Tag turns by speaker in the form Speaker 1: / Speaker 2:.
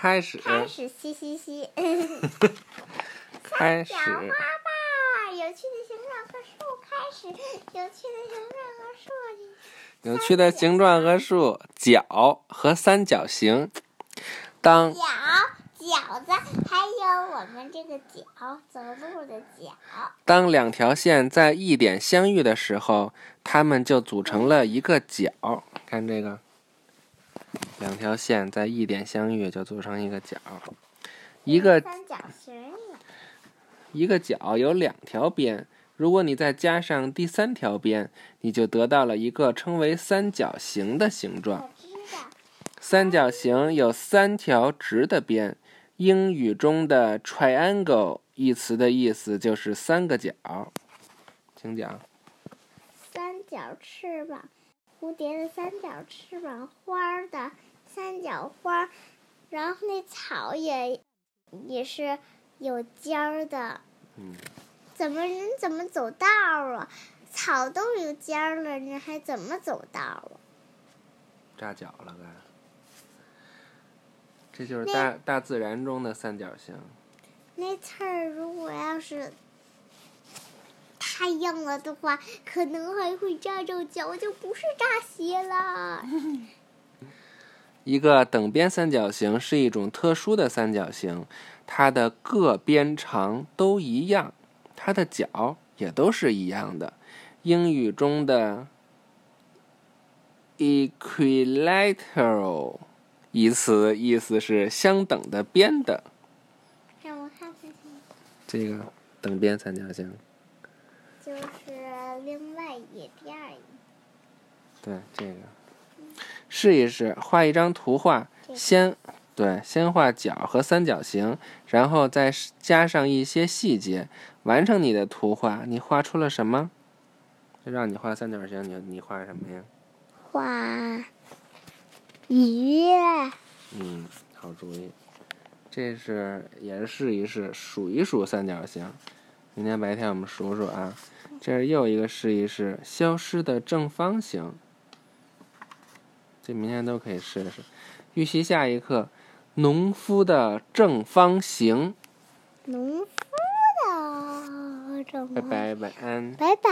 Speaker 1: 开始。
Speaker 2: 开始，嘻嘻嘻。
Speaker 1: 开始。
Speaker 2: 小花吧，有趣的形状和树。开始，有趣的形状和树。
Speaker 1: 有趣的形状和树，角和三角形。当
Speaker 2: 角饺子，还有我们这个脚走路的脚。
Speaker 1: 当两条线在一点相遇的时候，它们就组成了一个角。看这个。两条线在一点相遇，就组成一个角。一个
Speaker 2: 三角形。
Speaker 1: 一个角有两条边，如果你再加上第三条边，你就得到了一个称为三角形的形状。三角形有三条直的边。英语中的 “triangle” 一词的意思就是三个角。请讲。
Speaker 2: 三角翅膀。蝴蝶的三角翅膀，花的三角花，然后那草也也是有尖儿的。
Speaker 1: 嗯。
Speaker 2: 怎么人怎么走道啊？草都有尖儿了，人还怎么走道啊？
Speaker 1: 扎脚了该。这就是大大自然中的三角形。
Speaker 2: 那刺儿如果要是。太硬了的话，可能还会扎着脚，就不是扎鞋了。
Speaker 1: 一个等边三角形是一种特殊的三角形，它的各边长都一样，它的角也都是一样的。英语中的 “equilateral” 一词意思是相等的边的。
Speaker 2: 让我看看。
Speaker 1: 这个等边三角形。
Speaker 2: 就是另外一边儿。
Speaker 1: 对，这个试一试，画一张图画，先对，先画角和三角形，然后再加上一些细节，完成你的图画。你画出了什么？让你画三角形，你你画什么呀？
Speaker 2: 画鱼。
Speaker 1: 嗯，好主意。这是也是试一试，数一数三角形。明天白天我们数数啊。这是又一个试一试消失的正方形，这明天都可以试试。预习下一课，农夫的正方形。
Speaker 2: 农夫的正方。
Speaker 1: 拜拜，晚安。
Speaker 2: 拜拜。